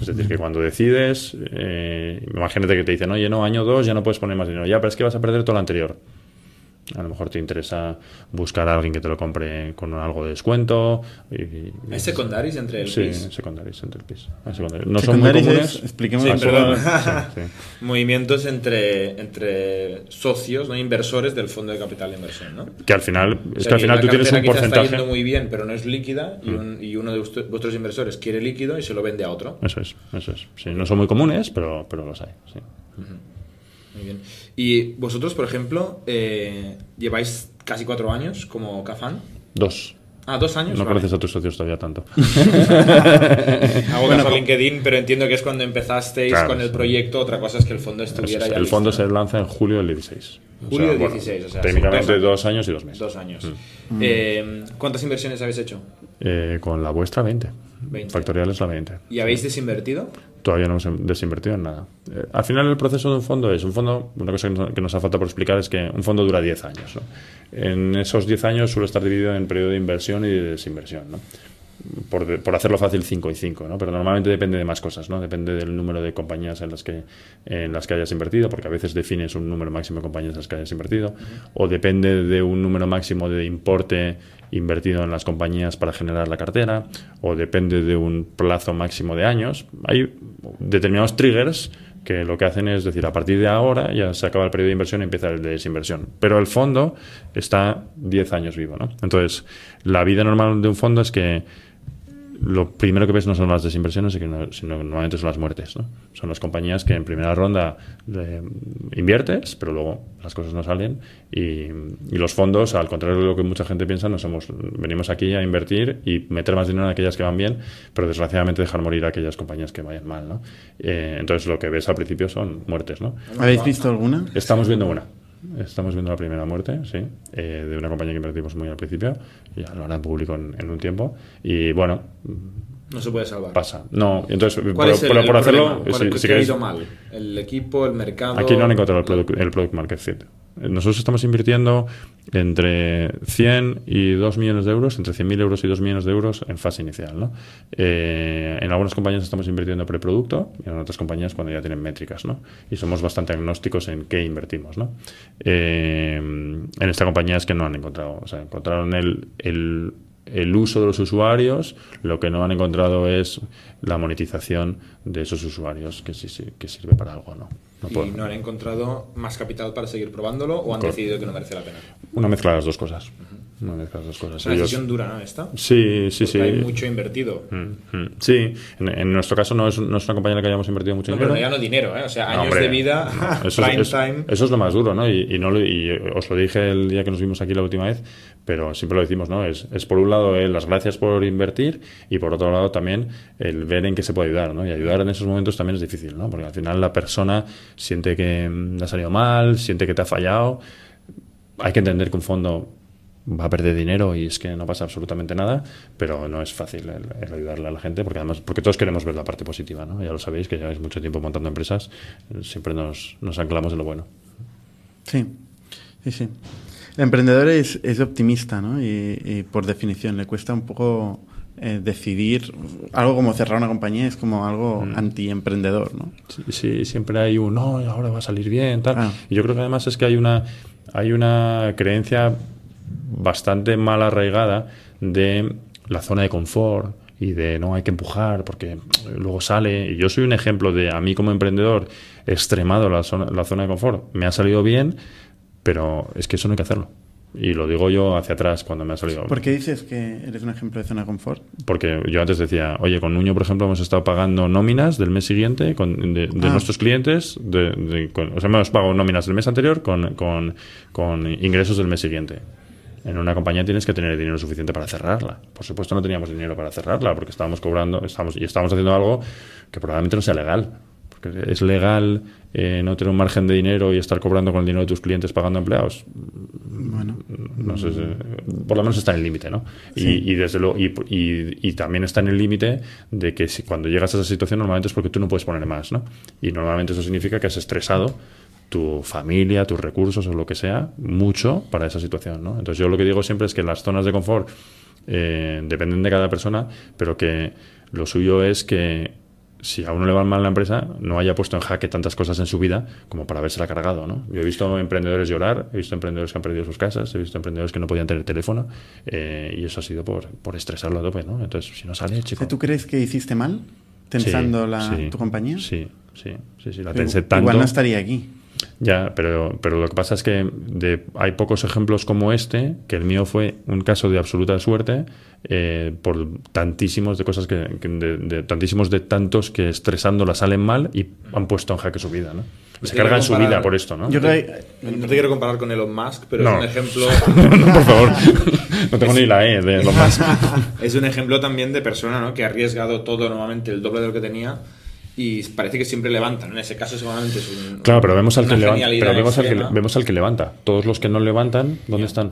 Es decir, que cuando decides, eh, imagínate que te dicen, oye, no, año 2 ya no puedes poner más dinero. Ya, pero es que vas a perder todo lo anterior. A lo mejor te interesa buscar a alguien que te lo compre con algo de descuento. Y, ¿Hay secundaries entre el sí, PIS? Sí, secundaries entre el PIS. No son muy comunes. expliquemos sí, perdón. sí, Movimientos entre, entre socios, no inversores del fondo de capital de inversión, ¿no? Que al final, es que al final tú tienes un porcentaje. está yendo muy bien, pero no es líquida y, un, y uno de vuestros inversores quiere líquido y se lo vende a otro. Eso es, eso es. Sí, no son muy comunes, pero, pero los hay. Sí. Uh -huh. Muy bien. Y vosotros, por ejemplo, eh, lleváis casi cuatro años como Cafán. Dos. Ah, dos años. No vale. conoces a tus socios todavía tanto. Hago bueno, caso a LinkedIn, pero entiendo que es cuando empezasteis claro, con el proyecto. Otra cosa es que el fondo estuviera es, ya. El listo. fondo se lanza en julio del 16. Julio del bueno, 16, o sea. Técnicamente dos, dos, años y dos meses. Dos años. Mm. Eh, ¿Cuántas inversiones habéis hecho? Eh, con la vuestra, 20. 20. Factorial es la 20. ¿Y habéis desinvertido? Todavía no hemos desinvertido en nada. Eh, al final, el proceso de un fondo es: un fondo, una cosa que nos ha falta por explicar es que un fondo dura 10 años. ¿no? En esos 10 años suele estar dividido en periodo de inversión y de desinversión. ¿no? Por, por, hacerlo fácil 5 y 5, ¿no? pero normalmente depende de más cosas, ¿no? depende del número de compañías en las, que, en las que hayas invertido, porque a veces defines un número máximo de compañías en las que hayas invertido, o depende de un número máximo de importe invertido en las compañías para generar la cartera, o depende de un plazo máximo de años. Hay determinados triggers que lo que hacen es decir, a partir de ahora ya se acaba el periodo de inversión y empieza el de desinversión. Pero el fondo está 10 años vivo. ¿no? Entonces, la vida normal de un fondo es que lo primero que ves no son las desinversiones, sino, sino normalmente son las muertes. ¿no? Son las compañías que en primera ronda eh, inviertes, pero luego las cosas no salen. Y, y, los fondos, al contrario de lo que mucha gente piensa, no somos, venimos aquí a invertir y meter más dinero en aquellas que van bien, pero desgraciadamente dejar morir a aquellas compañías que vayan mal. ¿no? Eh, entonces lo que ves al principio son muertes. ¿no? ¿Habéis visto alguna? Estamos viendo una. Estamos viendo la primera muerte, sí, eh, de una compañía que invertimos muy al principio. Ya lo harán público en, en un tiempo. Y bueno, no se puede salvar. Pasa. No, entonces, ¿Cuál por, es el, por- el por hacerlo, si- ¿Cuál- si ¿Qué ha ido mal? ¿El equipo, el mercado? Aquí no han encontrado el product, el product market fit. Nosotros estamos invirtiendo entre 100 y 2 millones de euros, entre 100.000 euros y 2 millones de euros en fase inicial. ¿no? Eh, en algunas compañías estamos invirtiendo preproducto y en otras compañías cuando ya tienen métricas. ¿no? Y somos bastante agnósticos en qué invertimos. ¿no? Eh, en esta compañía es que no han encontrado, o sea, encontraron el, el, el uso de los usuarios, lo que no han encontrado es la monetización de esos usuarios, que sí, sí que sirve para algo. ¿no? No ¿Y no han encontrado más capital para seguir probándolo o han decidido que no merece la pena? Una mezcla de las dos cosas. Mezcla de las cosas. Es una decisión dura, ¿no? Esta. Sí, sí, Porque sí. Hay mucho invertido. Mm, mm. Sí, en, en nuestro caso no es, no es una compañía en la que hayamos invertido mucho No, pero dinero. no dinero, ¿eh? O sea, No, años hombre, de vida, eso, prime es, time. eso es lo más duro, ¿no? Y, y no lo- y os lo dije el día que nos vimos aquí la última vez, pero siempre lo decimos, ¿no? Es, es por un lado eh, las gracias por invertir y por otro lado también el ver en qué se puede ayudar, ¿no? Y ayudar en esos momentos también es difícil, ¿no? Porque al final la persona siente que mm, ha salido mal, siente que te ha fallado. Hay que entender que un fondo va a perder dinero y es que no pasa absolutamente nada, pero no es fácil el, el ayudarle a la gente porque además porque todos queremos ver la parte positiva, ¿no? Ya lo sabéis que lleváis mucho tiempo montando empresas, siempre nos, nos anclamos en lo bueno. Sí, sí, sí. El emprendedor es, es optimista, ¿no? Y, y por definición le cuesta un poco eh, decidir. Algo como cerrar una compañía es como algo Mm. anti-emprendedor, ¿no? Sí, sí, siempre hay un no, ahora va a salir bien, tal. Ah. Y yo creo que además es que hay una, hay una creencia bastante mal arraigada de la zona de confort y de no hay que empujar porque luego sale. Y yo soy un ejemplo de a mí como emprendedor extremado la zona, la zona de confort. Me ha salido bien, pero es que eso no hay que hacerlo. Y lo digo yo hacia atrás cuando me ha salido. ¿Por qué dices que eres un ejemplo de zona de confort? Porque yo antes decía, oye, con Nuño, por ejemplo, hemos estado pagando nóminas del mes siguiente con, de, de Ah. nuestros clientes. De, de- con- o sea, hemos pagado nóminas del mes anterior con, con, con ingresos del mes siguiente. En una compañía tienes que tener dinero suficiente para cerrarla. Por supuesto, no teníamos dinero para cerrarla porque estábamos cobrando estábamos, y estábamos haciendo algo que probablemente no sea legal. Porque es legal eh, no tener un margen de dinero y estar cobrando con el dinero de tus clientes pagando empleados. Bueno, No sé, si- por lo menos está en el límite, ¿no? Y, desde luego, y, y- y también está en el límite de que si cuando llegas a esa situación normalmente es porque tú no puedes poner más, ¿no? Y normalmente eso significa que has estresado tu familia, tus recursos o lo que sea, mucho para esa situación, ¿no? Entonces yo lo que digo siempre es que las zonas de confort eh, dependen de cada persona, pero que lo suyo es que si a uno le va mal la empresa, no haya puesto en jaque tantas cosas en su vida como para habérsela cargado, ¿no? Yo he visto emprendedores llorar, he visto emprendedores que han perdido sus casas, he visto emprendedores que no podían tener teléfono eh, y eso ha sido por, por estresarlo a tope, ¿no? Entonces, si no sale, chico... ¿tú crees que hiciste mal tensando Sí, la, sí, tu compañía? Sí, sí, sí, sí, la tensé tanto... Igual no estaría aquí. Ya, pero, pero lo que pasa es que de, hay pocos ejemplos como este, que el mío fue un caso de absoluta suerte, eh, por tantísimos de cosas que, que de, de- tantísimos de tantos que estresándola salen mal y han puesto en jaque su vida, ¿no? Se Te cargan quiero su comparar- vida por esto, ¿no? Yo creo que- No te quiero comparar con Elon Musk, pero No. es un ejemplo. no, por favor. No tengo ni la E de lo más. es un ejemplo también de persona ¿no? que ha arriesgado todo normalmente el doble de lo que tenía y parece que siempre levantan. En ese caso seguramente es un, Claro, pero vemos al que genialidad Pero vemos al, que, vemos al que levanta. Todos los que no levantan, ¿dónde están?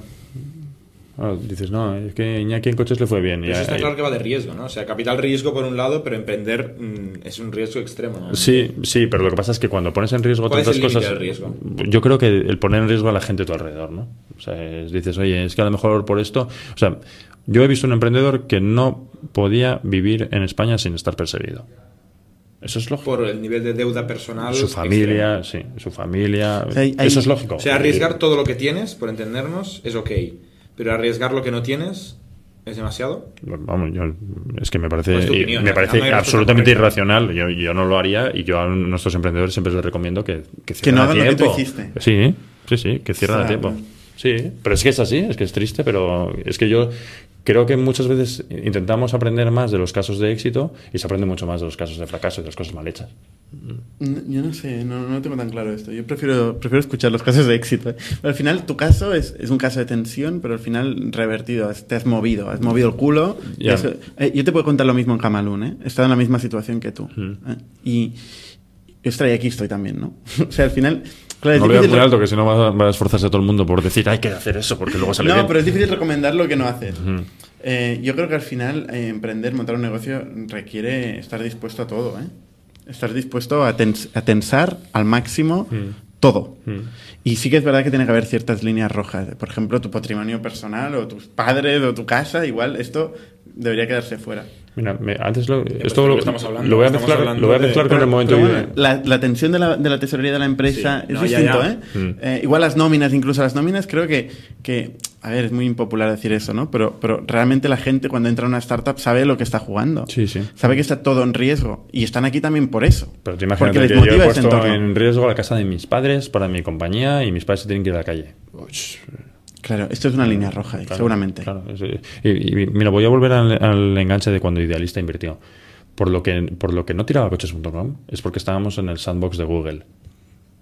Claro, dices, no, es que Iñaki en coches le fue bien. Pero eso está claro que va de riesgo, ¿no? O sea, capital riesgo por un lado, pero emprender mm, es un riesgo extremo. ¿no? Sí, sí, pero lo que pasa es que cuando pones en riesgo ¿Cuál es tantas el cosas. del riesgo? Yo creo que el poner en riesgo a la gente a tu alrededor, ¿no? O sea, es- dices, oye, es que a lo mejor por esto. O sea, yo he visto un emprendedor que no podía vivir en España sin estar perseguido. Eso es lógico. Por el nivel de deuda personal. Su familia, sí, su familia. sea, hay- hay- Eso es lógico. O sea, arriesgar todo lo que tienes, por entendernos, es ok. Pero arriesgar lo que no tienes es demasiado. Vamos, yo, es que me parece, Pues opinión, me parece no absolutamente irracional. Yo, yo no lo haría y yo a nuestros emprendedores siempre les recomiendo que, que cierren no a hagan lo que tú tiempo. hiciste. Sí, sí, sí, que cierren O sea, a tiempo. Sí, pero es que es así, es que es triste, pero es que yo creo que muchas veces intentamos aprender más de los casos de éxito y se aprende mucho más de los casos de fracaso y de las cosas mal hechas. No, Yo no sé, no, no tengo tan claro esto. Yo prefiero, prefiero escuchar los casos de éxito. ¿eh? Pero al final, tu caso es, es un caso de tensión, pero al final revertido. Te has movido, has movido el culo. Ya. Eso- eh, yo te puedo contar lo mismo en Camalún, ¿eh? He estado en la misma situación que tú. Mm. ¿eh? Y, ostras, y aquí estoy también, ¿no? o sea, al final... Claro, es No lo difícil muy alto, que si no va, a esforzarse todo el mundo por decir hay que hacer eso porque luego sale No, bien. pero es difícil recomendar lo que no hacer. Ujú. Eh, yo creo que al final eh, emprender, montar un negocio requiere estar dispuesto a todo, ¿eh? Estar dispuesto a, tens- a tensar al máximo Mm. todo. Mm. Y sí que es verdad que tiene que haber ciertas líneas rojas. Por ejemplo, tu patrimonio personal o tus padres o tu casa, igual esto debería quedarse fuera. Mira, me- antes lo, pues esto lo lo, que estamos hablando, lo voy a mezclar, lo voy a de- mezclar con Pero- el momento pero bueno, la, la tensión de la, de la tesorería de la empresa Sí, es no, distinto, ya. ¿eh? Mm. Eh, Igual las nóminas, incluso las nóminas, creo que, que, a ver, es muy impopular decir eso, ¿no? Pero, pero realmente la gente cuando entra a una startup sabe lo que está jugando. Sí, sí. Sabe que está todo en riesgo. Y están aquí también por eso. Pero te imagínate Porque les que yo he motiva ese puesto entorno. en riesgo la casa de mis padres para mi compañía y mis padres se tienen que ir a la calle. Uch, Claro, esto es una línea roja, claro, seguramente. claro, es- y, y mira, voy a volver al, al enganche de cuando Idealista invirtió. Por lo que, por lo que no tiraba coches.com es porque estábamos en el sandbox de Google.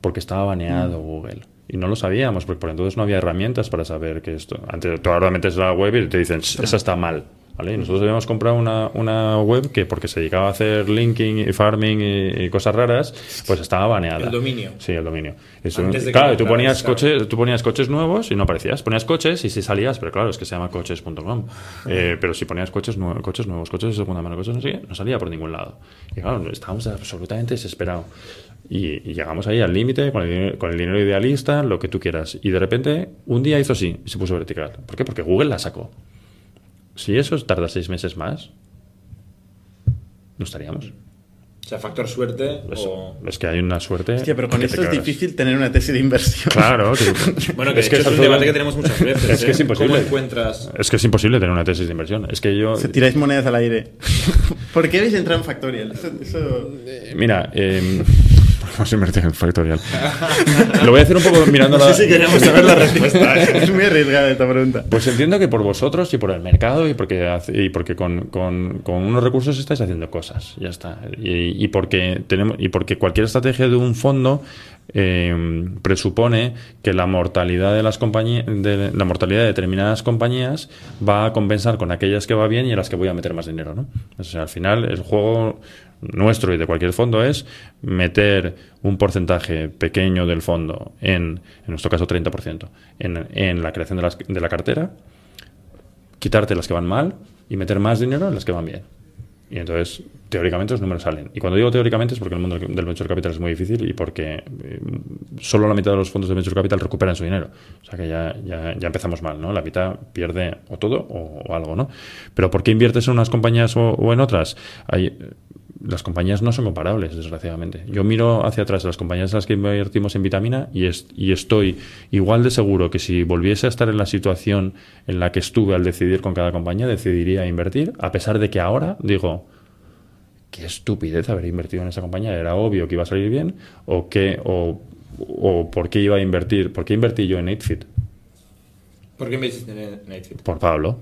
Porque estaba Mm. baneado Google. Y no lo sabíamos, porque por entonces no había herramientas para saber que esto. Antes, tú ahora metes la web y te dicen, esa está mal. ¿Vale? Y nosotros habíamos comprado una, una web que, porque se dedicaba a hacer linking y farming y, y cosas raras, pues estaba baneada. El dominio. Sí, el dominio. Eso- claro, lo tú ponías, claro. coches, tú ponías coches nuevos y no aparecías. Ponías coches y sí salías, pero claro, es que se llama coches.com. Eh, pero si ponías coches, nue- coches nuevos, coches de segunda mano, coches no sé qué, no salía por ningún lado. Y claro, estábamos absolutamente desesperados. Y, y llegamos ahí al límite con el, dinero- con el dinero idealista, lo que tú quieras. Y de repente, un día hizo así y se puso vertical. ¿Por qué? Porque Google la sacó. Si eso tarda seis meses más, no estaríamos. O sea, factor suerte o... Es que hay una suerte. Hostia, pero con que esto es difícil tener una tesis de inversión. Claro, que- Bueno, que es que hecho es un debate que tenemos muchas veces. Es que ¿eh? es imposible. ¿Cómo encuentras...? Es que es imposible tener una tesis de inversión. Es que yo. Se tiráis monedas al aire. ¿Por qué habéis entrado en Factorial? Eso, eso- eh, Mira, eh, vamos a invertir en Factorial. Lo voy a hacer un poco mirando la. saber la respuesta. es muy arriesgada esta pregunta. Pues entiendo que por vosotros y por el mercado y porque, hace- y porque con, con- con unos recursos estáis haciendo cosas. Ya está. Y, y porque tenemos, y porque cualquier estrategia de un fondo eh, presupone que la mortalidad de las compañías, de la mortalidad de determinadas compañías va a compensar con aquellas que va bien y en las que voy a meter más dinero, ¿no? O sea, al final el juego nuestro y de cualquier fondo es meter un porcentaje pequeño del fondo en, en nuestro caso 30%, en, en la creación de, las- de la cartera, quitarte las que van mal y meter más dinero en las que van bien. Y entonces, teóricamente, los números salen. Y cuando digo teóricamente es porque el mundo del venture capital es muy difícil y porque eh, solo la mitad de los fondos de venture capital recuperan su dinero. O sea que ya, ya, empezamos mal, ¿no? La mitad pierde o todo o, algo, ¿no? Pero ¿por qué inviertes en unas compañías o, o en otras? Hay, las compañías no son comparables, desgraciadamente. Yo miro hacia atrás las compañías en las que invertimos en vitamina y, es- y estoy igual de seguro que si volviese a estar en la situación en la que estuve al decidir con cada compañía, decidiría invertir, a pesar de que ahora digo, qué estupidez haber invertido en esa compañía, era obvio que iba a salir bien, o qué, o, o por qué iba a invertir, por qué invertí yo en 8fit, ¿Por qué me hiciste en Nightfit? por Pablo,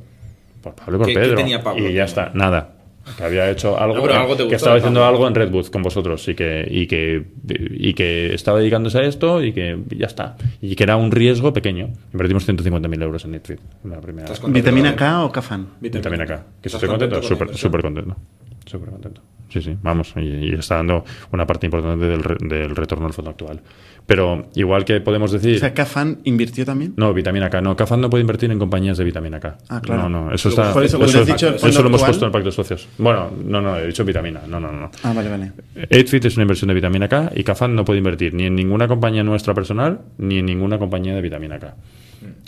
por Pablo y por ¿Qué- qué Pedro, tenía Pablo? y ya está, nada. Que había hecho algo, No, algo que estaba haciendo algo en Redwood con vosotros y que, y que y que estaba dedicándose a esto y que ya está. Y que era un riesgo pequeño. Invertimos 150.000 euros en Netflix en la primera. ¿Vitamina K o Cafán? Y también acá. Que ¿Estás estoy contento, súper contento. Súper contento. Sí, sí, vamos. Y, y está dando una parte importante del, re- del retorno al fondo actual. Pero igual que podemos decir... O sea, Cafán invirtió también. no, vitamina K. No, Cafán no puede invertir en compañías de vitamina K. Ah, claro. No, no, eso está... por eso, dicho lo hemos puesto en el pacto de socios. Bueno, no, no, he dicho vitamina. No, no, no. Ah, vale, vale. 8fit es una inversión de vitamina K y Cafán no puede invertir ni en ninguna compañía nuestra personal ni en ninguna compañía de vitamina K.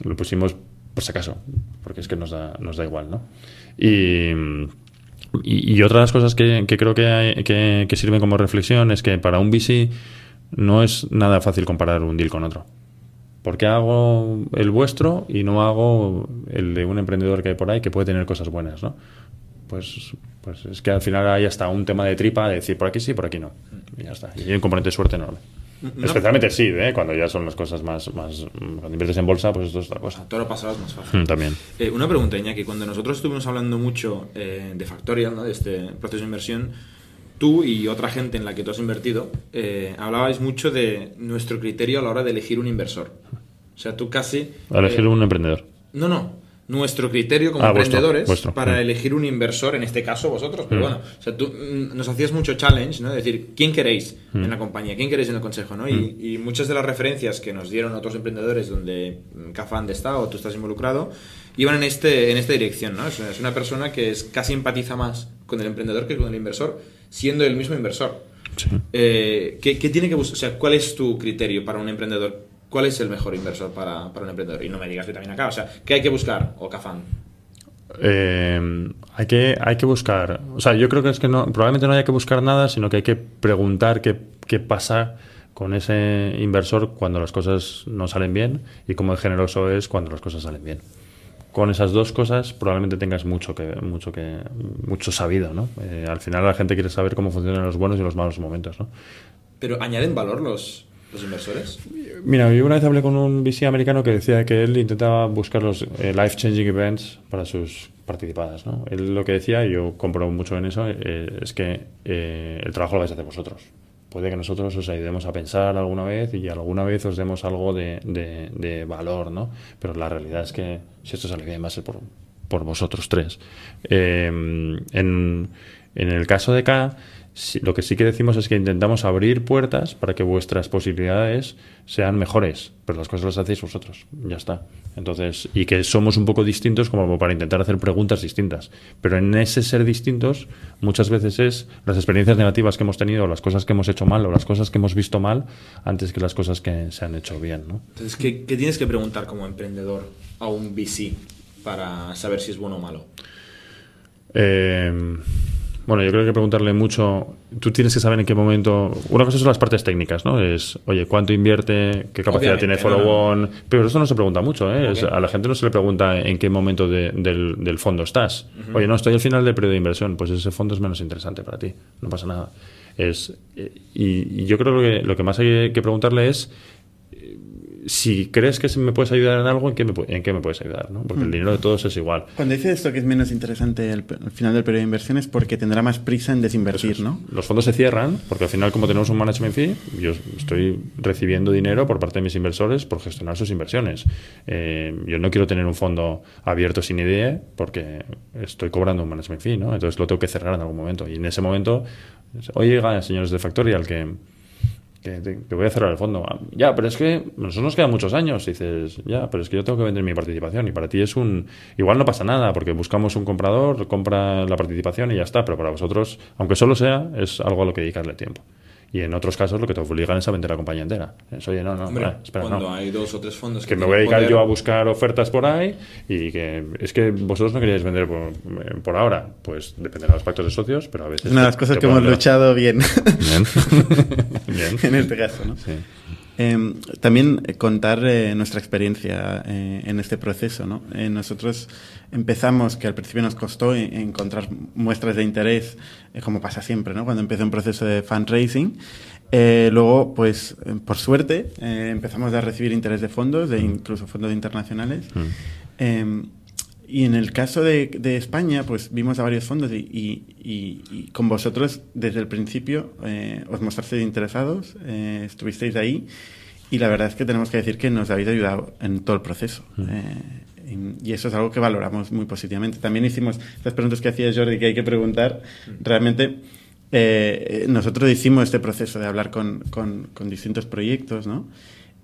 Lo pusimos por si acaso, porque es que nos da, nos da igual, ¿no? Y, y, y otra de las cosas que, creo que, hay- sirven como reflexión es que para un VC no es nada fácil comparar un deal con otro. ¿Por qué hago el vuestro y no hago el de un emprendedor que hay por ahí que puede tener cosas buenas, ¿no? Pues, pues es que al final hay hasta un tema de tripa de decir por aquí sí, por aquí no. Y ya está. Y hay un componente de suerte enorme. Especialmente sí, ¿eh? cuando ya son las cosas más, más... Cuando inviertes en bolsa, pues esto es otra cosa. Todo lo pasado es más fácil. Mm, También. Eh, una pregunta, Iñaki. Cuando nosotros estuvimos hablando mucho eh, de Factorial, ¿no? de este proceso de inversión, tú y otra gente en la que tú has invertido, eh, hablabais mucho de nuestro criterio a la hora de elegir un inversor. O sea, tú casi... A elegir un emprendedor. No, no. Nuestro criterio como Ah, emprendedores vuestro. para Mm. elegir un inversor, en este caso vosotros, pero Mm. bueno, o sea, tú mm, nos hacías mucho challenge, ¿no? Es decir, ¿quién queréis Mm. en la compañía? ¿Quién queréis en el consejo? ¿no? Y, y muchas de las referencias que nos dieron otros emprendedores donde Cafand está o tú estás involucrado, iban en, este, en esta dirección, ¿no? Es una, es una persona que es, casi empatiza más con el emprendedor que con el inversor, siendo el mismo inversor. Sí. Eh, ¿qué, qué tiene que buscar? O sea, ¿cuál es tu criterio para un emprendedor? ¿Cuál es el mejor inversor para, para un emprendedor? Y no me digas también acá. O sea, ¿qué hay que buscar? O Cafán. Eh, hay, que, hay que buscar. O sea, yo creo que es que no, probablemente no haya que buscar nada, sino que hay que preguntar qué, qué pasa con ese inversor cuando las cosas no salen bien y cómo de generoso es cuando las cosas salen bien. Con esas dos cosas probablemente tengas mucho que mucho que mucho sabido, ¿no? Eh, al final la gente quiere saber cómo funcionan los buenos y los malos momentos, ¿no? Pero ¿añaden valor los, los inversores? Mira, yo una vez hablé con un VC americano que decía que él intentaba buscar los eh, life-changing events para sus participadas. ¿no? Él lo que decía, y yo compro mucho en eso, eh, es que eh, el trabajo lo vais a hacer vosotros. Puede que nosotros os ayudemos a pensar alguna vez y alguna vez os demos algo de, valor, ¿no? Pero la realidad es que si esto sale bien va a ser por, vosotros tres. En, en el caso de K, sí- lo que sí que decimos es que intentamos abrir puertas para que vuestras posibilidades sean mejores, pero las cosas las hacéis vosotros, ya está. Entonces, y que somos un poco distintos como para intentar hacer preguntas distintas. Pero en ese ser distintos, muchas veces es las experiencias negativas que hemos tenido, las cosas que hemos hecho mal o las cosas que hemos visto mal, antes que las cosas que se han hecho bien, ¿no? Entonces, ¿qué, qué tienes que preguntar como emprendedor a un VC para saber si es bueno o malo? Eh, bueno, yo creo que preguntarle mucho. Tú tienes que saber en qué momento. Una cosa son las partes técnicas, ¿no? Es, oye, ¿cuánto invierte? ¿Qué capacidad Obviamente, tiene no, follow-on? Pero eso no se pregunta mucho, ¿eh? Es- a la gente no se le pregunta en qué momento de- del, del fondo estás. Oye, no, estoy al final del periodo de inversión. Pues ese fondo es menos interesante para ti. No pasa nada. Es, eh, y, y yo creo que lo que más hay que preguntarle es si crees que me puedes ayudar en algo, ¿en qué me, en qué me puedes ayudar? ¿no? Porque el dinero de todos es igual. Cuando dice esto que es menos interesante el final del periodo de inversión es porque tendrá más prisa en desinvertir, ¿no? Los fondos se cierran porque al final, como tenemos un management fee, yo estoy recibiendo dinero por parte de mis inversores por gestionar sus inversiones. Eh, yo no quiero tener un fondo abierto sin idea porque estoy cobrando un management fee, ¿no? Entonces lo tengo que cerrar en algún momento. Y en ese momento, oiga, señores de Factorial, que, que, voy a cerrar el fondo. Ya, pero es que nosotros nos quedan muchos años. Dices, ya, pero es que yo tengo que vender mi participación. Y para ti es un. Igual no pasa nada, porque buscamos un comprador, compra la participación y ya está. Pero para vosotros, aunque solo sea, es algo a lo que dedicarle tiempo. Y en otros casos lo que te obligan es a vender la compañía entera. Es, oye, no, no, Hombre, espera, espera, cuando no. hay dos o tres fondos Que me tienen voy a dedicar poder- yo a buscar ofertas por ahí y que es que vosotros no queríais vender por, eh, por ahora. Pues depende de los pactos de socios, pero a veces. Es una de las cosas que hemos luchado bien Bien. Bien. en este caso, ¿no? Sí. Eh, también eh, contar eh, nuestra experiencia eh, en este proceso. ¿no? Eh, nosotros empezamos, que al principio nos costó en- encontrar muestras de interés, eh, como pasa siempre, ¿no? cuando empieza un proceso de fundraising. Eh, luego, pues, eh, por suerte, eh, empezamos a recibir interés de fondos, de incluso fondos internacionales. Eh, y en el caso de, de España, pues vimos a varios fondos y, y- y- y con vosotros desde el principio eh, os mostrasteis interesados, eh, estuvisteis ahí y la verdad es que tenemos que decir que nos habéis ayudado en todo el proceso. Eh, y y eso es algo que valoramos muy positivamente. También hicimos las preguntas que hacía Jordi que hay que preguntar. Realmente eh, nosotros hicimos este proceso de hablar con, con- con distintos proyectos, ¿no?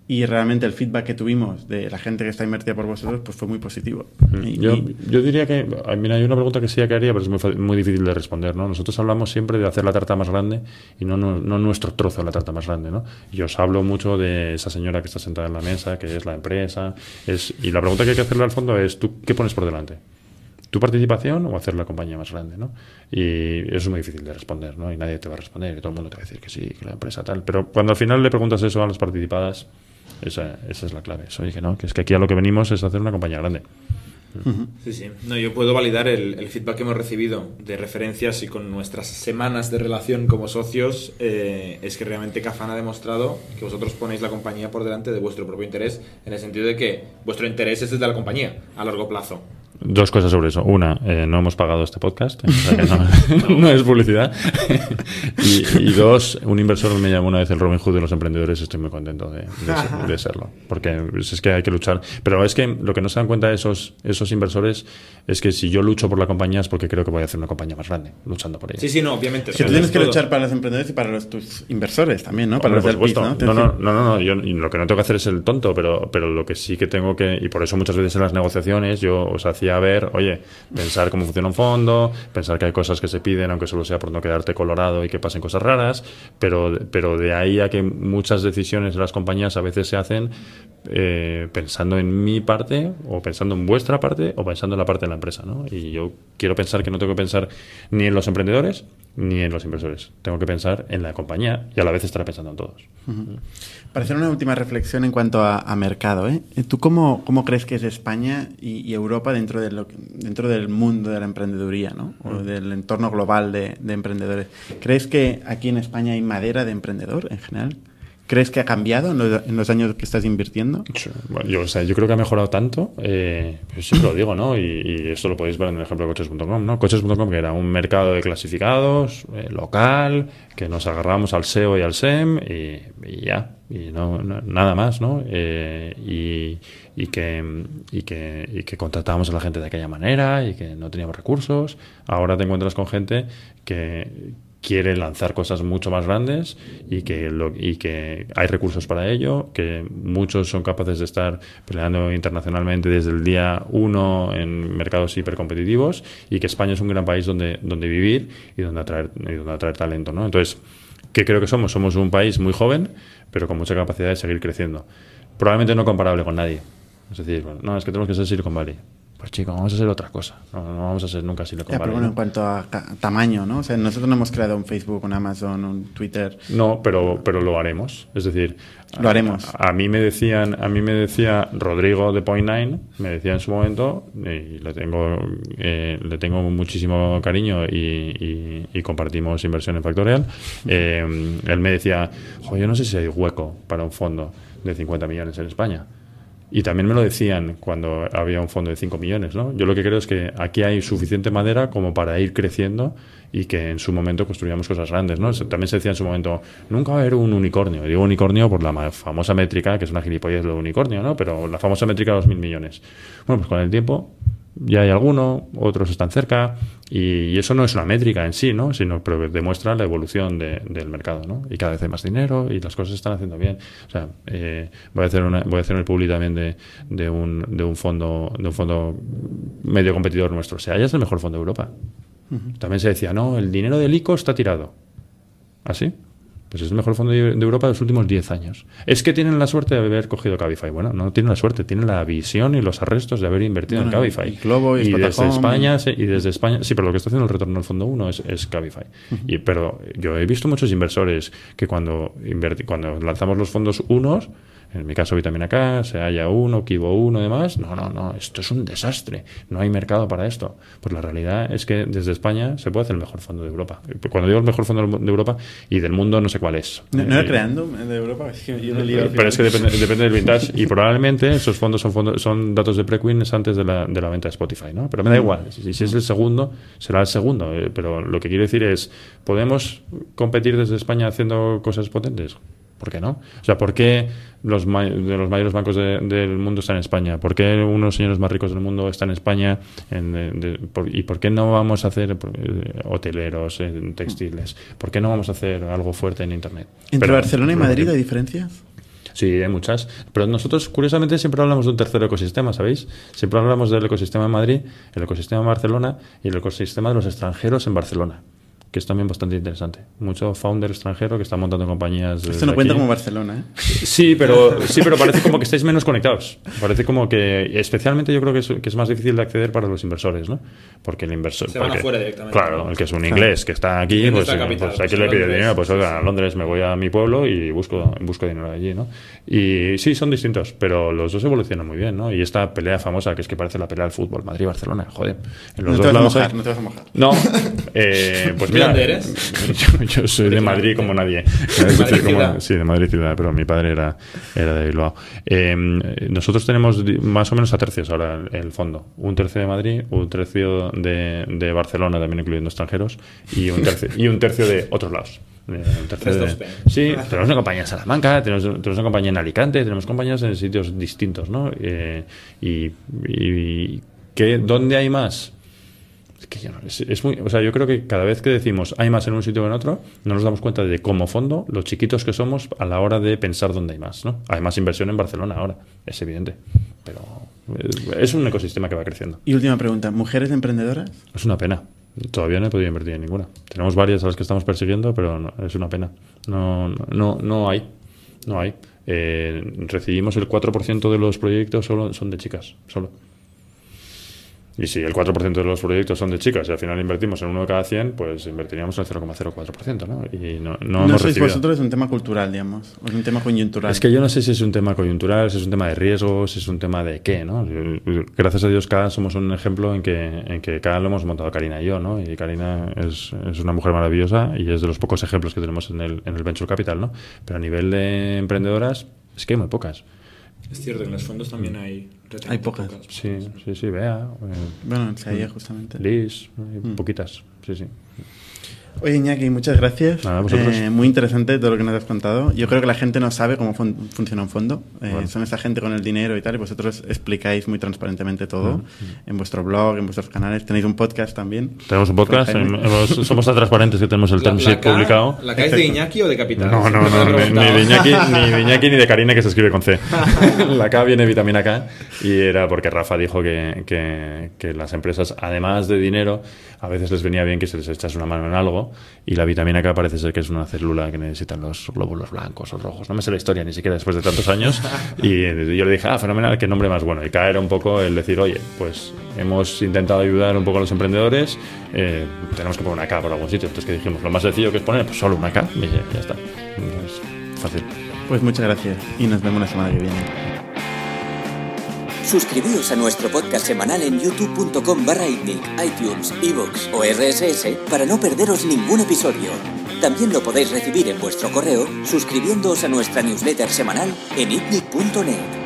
Y realmente el feedback que tuvimos de la gente que está invertida por vosotros pues fue muy positivo. Y- Yo, y- yo diría que, ay, mira, hay una pregunta que sí que haría, pero es muy, muy difícil de responder, ¿no? Nosotros hablamos siempre de hacer la tarta más grande y no, no, no nuestro trozo de la tarta más grande, ¿no? Y os hablo mucho de esa señora que está sentada en la mesa, que es la empresa, es, y la pregunta que hay que hacerle al fondo es, ¿tú qué pones por delante? ¿Tu participación o hacer la compañía más grande, ¿no? Y eso es muy difícil de responder, ¿no? Y nadie te va a responder, y todo el mundo te va a decir que sí, que la empresa tal. Pero cuando al final le preguntas eso a las participadas, esa, esa es la clave. Es, oye, que no, que es que aquí a lo que venimos es hacer una compañía grande. Sí, sí. No, yo puedo validar el, el feedback que hemos recibido de referencias y con nuestras semanas de relación como socios, eh, es que realmente Cafán ha demostrado que vosotros ponéis la compañía por delante de vuestro propio interés, en el sentido de que vuestro interés es el de la compañía a largo plazo. Dos cosas sobre eso. Una, eh, no hemos pagado este podcast, o sea que no, no es publicidad. y, y dos, un inversor me llamó una vez el Robin Hood de los emprendedores, estoy muy contento de, de de serlo. Porque es que hay que luchar. Pero es que lo que no se dan cuenta esos, esos inversores es que si yo lucho por la compañía es porque creo que voy a hacer una compañía más grande, luchando por ella. Sí, sí, no, obviamente. sea, tú tienes es que todo. luchar para los emprendedores y para los, tus inversores también, ¿no? Para Hombre, los del. ¿no? No, no, no, no, no, yo lo que no tengo que hacer es el tonto, pero, pero lo que sí que tengo que, y por eso muchas veces en las negociaciones yo os hacía ver, oye, pensar cómo funciona un fondo, pensar que hay cosas que se piden, aunque solo sea por no quedarte colorado y que pasen cosas raras, pero, pero de ahí a que muchas decisiones de las compañías a veces se hacen eh, pensando en mi parte, o pensando en vuestra parte, o pensando en la parte de la empresa, ¿no? Y yo quiero pensar que no tengo que pensar ni en los emprendedores ni en los inversores. Tengo que pensar en la compañía y a la vez estaré pensando en todos. Para hacer una última reflexión en cuanto a, a mercado, ¿eh? ¿tú cómo, cómo crees que es España y, y Europa dentro, de lo dentro del mundo de la emprendeduría, ¿no? o del entorno global de, de emprendedores? ¿Crees que aquí en España hay madera de emprendedor en general? ¿Crees que ha cambiado en los, en los años que estás invirtiendo? Bueno, yo, o sea, yo creo que ha mejorado tanto, eh, pues siempre lo digo, ¿no? Y, y esto lo podéis ver en el ejemplo de coches.com, ¿no? Coches.com que era un mercado de clasificados, eh, local, que nos agarramos al SEO y al SEM y, y ya, y no, no- nada más, ¿no? Eh, y, y que, y, que, y que contratábamos a la gente de aquella manera y que no teníamos recursos. Ahora te encuentras con gente que quiere lanzar cosas mucho más grandes y que, lo, y que hay recursos para ello, que muchos son capaces de estar peleando internacionalmente desde el día uno en mercados hipercompetitivos y que España es un gran país donde, donde vivir y donde atraer, y donde atraer talento. ¿no? Entonces, ¿qué creo que somos? Somos un país muy joven, pero con mucha capacidad de seguir creciendo. Probablemente no comparable con nadie. Es decir, no, es que tenemos que ser Silicon Valley. Pues chico, vamos a ser otra cosa. No, no vamos a ser nunca Ya, pero Valley. bueno, ¿no? en cuanto a tamaño, ¿no? O sea, nosotros no hemos creado un Facebook, un Amazon, un Twitter. No, pero, pero lo haremos. Es decir, Lo haremos. A, a mí me decían, a mí me decía Rodrigo de Point Nine, me decía en su momento, y le tengo, eh, le tengo muchísimo cariño y, y- y compartimos inversión en Factorial. eh, él me decía, "Jo, yo no sé si hay hueco para un fondo de 50 millones en España. Y también me lo decían cuando había un fondo de 5 millones, ¿no? Yo lo que creo es que aquí hay suficiente madera como para ir creciendo y que en su momento construyamos cosas grandes, ¿no? También se decía en su momento, nunca va a haber un unicornio. Digo unicornio por la famosa métrica, que es una gilipollez lo de unicornio, ¿no? Pero la famosa métrica de los mil millones. Bueno, pues con el tiempo ya hay alguno, otros están cerca, y, eso no es una métrica en sí, ¿no? Sino pero demuestra la evolución de- del mercado, ¿no? Y cada vez hay más dinero y las cosas se están haciendo bien. O sea, eh, voy a hacer una, voy a hacer el publi también de, de un, de un fondo, de un fondo medio competidor nuestro. O sea, ya es el mejor fondo de Europa. También se decía, no, el dinero del ICO está tirado. ¿Ah, sí? Pues es el mejor fondo de de Europa de los últimos 10 años. Es que tienen la suerte de haber cogido Cabify. Bueno, no tienen la suerte, tienen la visión y los arrestos de haber invertido en Cabify. y Globo, y desde. España, sí, y desde España, sí, pero lo que está haciendo el retorno al fondo 1 es, es Cabify. y, pero yo he visto muchos inversores que cuando, cuando lanzamos los fondos unos, en mi caso Vitamina K, se haya uno, Kibo uno y demás, no, no, no, esto es un desastre, no hay mercado para esto. Pues la realidad es que desde España se puede hacer el mejor fondo de Europa. Cuando digo el mejor fondo de Europa y del mundo, no sé cuál es. ¿No, no era Eh, creando de Europa? Es que yo lío al pero es que depende, depende del vintage y probablemente esos fondos son fondos, son datos de pre-queens antes de la, de la venta de Spotify, ¿no? Pero me da igual, si, si es el segundo, será el segundo. eh, Pero lo que quiero decir es, ¿podemos competir desde España haciendo cosas potentes? ¿Por qué no? O sea, ¿por qué los, de los mayores bancos de- del mundo están en España? ¿Por qué unos señores más ricos del mundo están en España? En, de- de- por- ¿Y por qué no vamos a hacer eh, hoteleros, en textiles? ¿Por qué no vamos a hacer algo fuerte en Internet? ¿Entre Pero- Barcelona y Madrid hay diferencias? Sí, hay muchas. Pero nosotros, curiosamente, siempre hablamos de un tercer ecosistema, ¿sabéis? Siempre hablamos del ecosistema de Madrid, el ecosistema de Barcelona y el ecosistema de los extranjeros en Barcelona. Que es también bastante interesante. Mucho founder extranjero que está montando compañías. Esto no cuenta como Barcelona, ¿eh? Sí, pero, sí, pero parece como que estáis menos conectados. Parece como que, especialmente yo creo que es, que es más difícil de acceder para los inversores, ¿no? Porque el inversor. Se van porque- afuera directamente. Claro, el que es un inglés que está aquí, pues, capital, pues pues aquí en le pide Londres. dinero, pues oiga, a Londres me voy a mi pueblo y busco, busco dinero allí, ¿no? Y sí, son distintos, pero los dos evolucionan muy bien, ¿no? Y esta pelea famosa, que es que parece la pelea del fútbol, Madrid-Barcelona, joder. En los No te dos vas a lados mojar, hay- no te vas a mojar. no, eh, pues ¿De mira, dónde eres? Yo, yo soy de Madrid como nadie. Es decir, Madrid como- sí, de Madrid ciudad, pero mi padre era, era de Bilbao. Eh, nosotros tenemos más o menos a tercios ahora el, el fondo. Un tercio de Madrid, un tercio de, de Barcelona, también incluyendo extranjeros, y un tercio, y un tercio de otros lados. Eh, de- sí, tenemos una compañía en Salamanca, tenemos, tenemos una compañía en Alicante, tenemos compañías en sitios distintos, ¿no? Eh, y, y ¿qué, ¿dónde hay más? Que yo no- es, es muy, o sea, yo creo que cada vez que decimos hay más en un sitio que en otro, no nos damos cuenta de como fondo lo chiquitos que somos a la hora de pensar dónde hay más, ¿no? Hay más inversión en Barcelona ahora, es evidente, pero eh, es un ecosistema que va creciendo. Y última pregunta, ¿mujeres emprendedoras? Es una pena. Todavía no he podido invertir en ninguna. Tenemos varias a las que estamos persiguiendo, pero no, es una pena. No, no, no hay. No hay. Eh, recibimos el 4% de los proyectos solo son de chicas, solo. Y si el 4% de los proyectos son de chicas y al final invertimos en uno de cada 100, pues invertiríamos el 0,04%, ¿no? Y no, no, No, hemos sois recibido. vosotros, es un tema cultural, digamos. Es un tema coyuntural. Es que yo no sé si es un tema coyuntural, si es un tema de riesgos, si es un tema de qué, ¿no? Gracias a Dios, cada somos un ejemplo en que, en que cada lo hemos montado Karina y yo, ¿no? Y Karina es, es una mujer maravillosa y es de los pocos ejemplos que tenemos en el, en el Venture Capital, ¿no? Pero a nivel de emprendedoras, es que hay muy pocas. Es cierto, en los fondos también hay... Hay pocas. Sí, sí, sí, Bea, eh, Bueno, en Saía, justamente. Liz, hay poquitas, sí, sí. Oye, Iñaki, muchas gracias. Nada, vosotros. Eh, muy interesante todo lo que nos has contado. Yo creo que la gente no sabe cómo fun- funciona un fondo. Eh, Bueno. Son esa gente con el dinero y tal, y vosotros explicáis muy transparentemente todo en vuestro blog, en vuestros canales. Tenéis un podcast también. Tenemos un podcast, em- hemos- somos tan transparentes que tenemos el La, term sheet publicado. ¿La K es de Iñaki o de Capital? No, no, no, han ni, de Iñaki, ni de Iñaki ni de Karina que se escribe con C. La K viene vitamina K y era porque Rafa dijo que, que, que las empresas, además de dinero, a veces les venía bien que se les echase una mano en algo y la vitamina K parece ser que es una célula que necesitan los glóbulos blancos o rojos. No me sé la historia ni siquiera después de tantos años y yo le dije, ah, fenomenal, qué nombre más bueno. Y K era un poco el decir, oye, pues hemos intentado ayudar un poco a los emprendedores, eh, tenemos que poner una K por algún sitio. Entonces, que dijimos? Lo más sencillo que es poner, pues solo una K y ya, ya está. Es fácil. Pues muchas gracias y nos vemos la semana que viene. Suscribíos a nuestro podcast semanal en youtube.com barra iTunes, iVoox o RSS para no perderos ningún episodio. También lo podéis recibir en vuestro correo suscribiéndoos a nuestra newsletter semanal en itnic.net.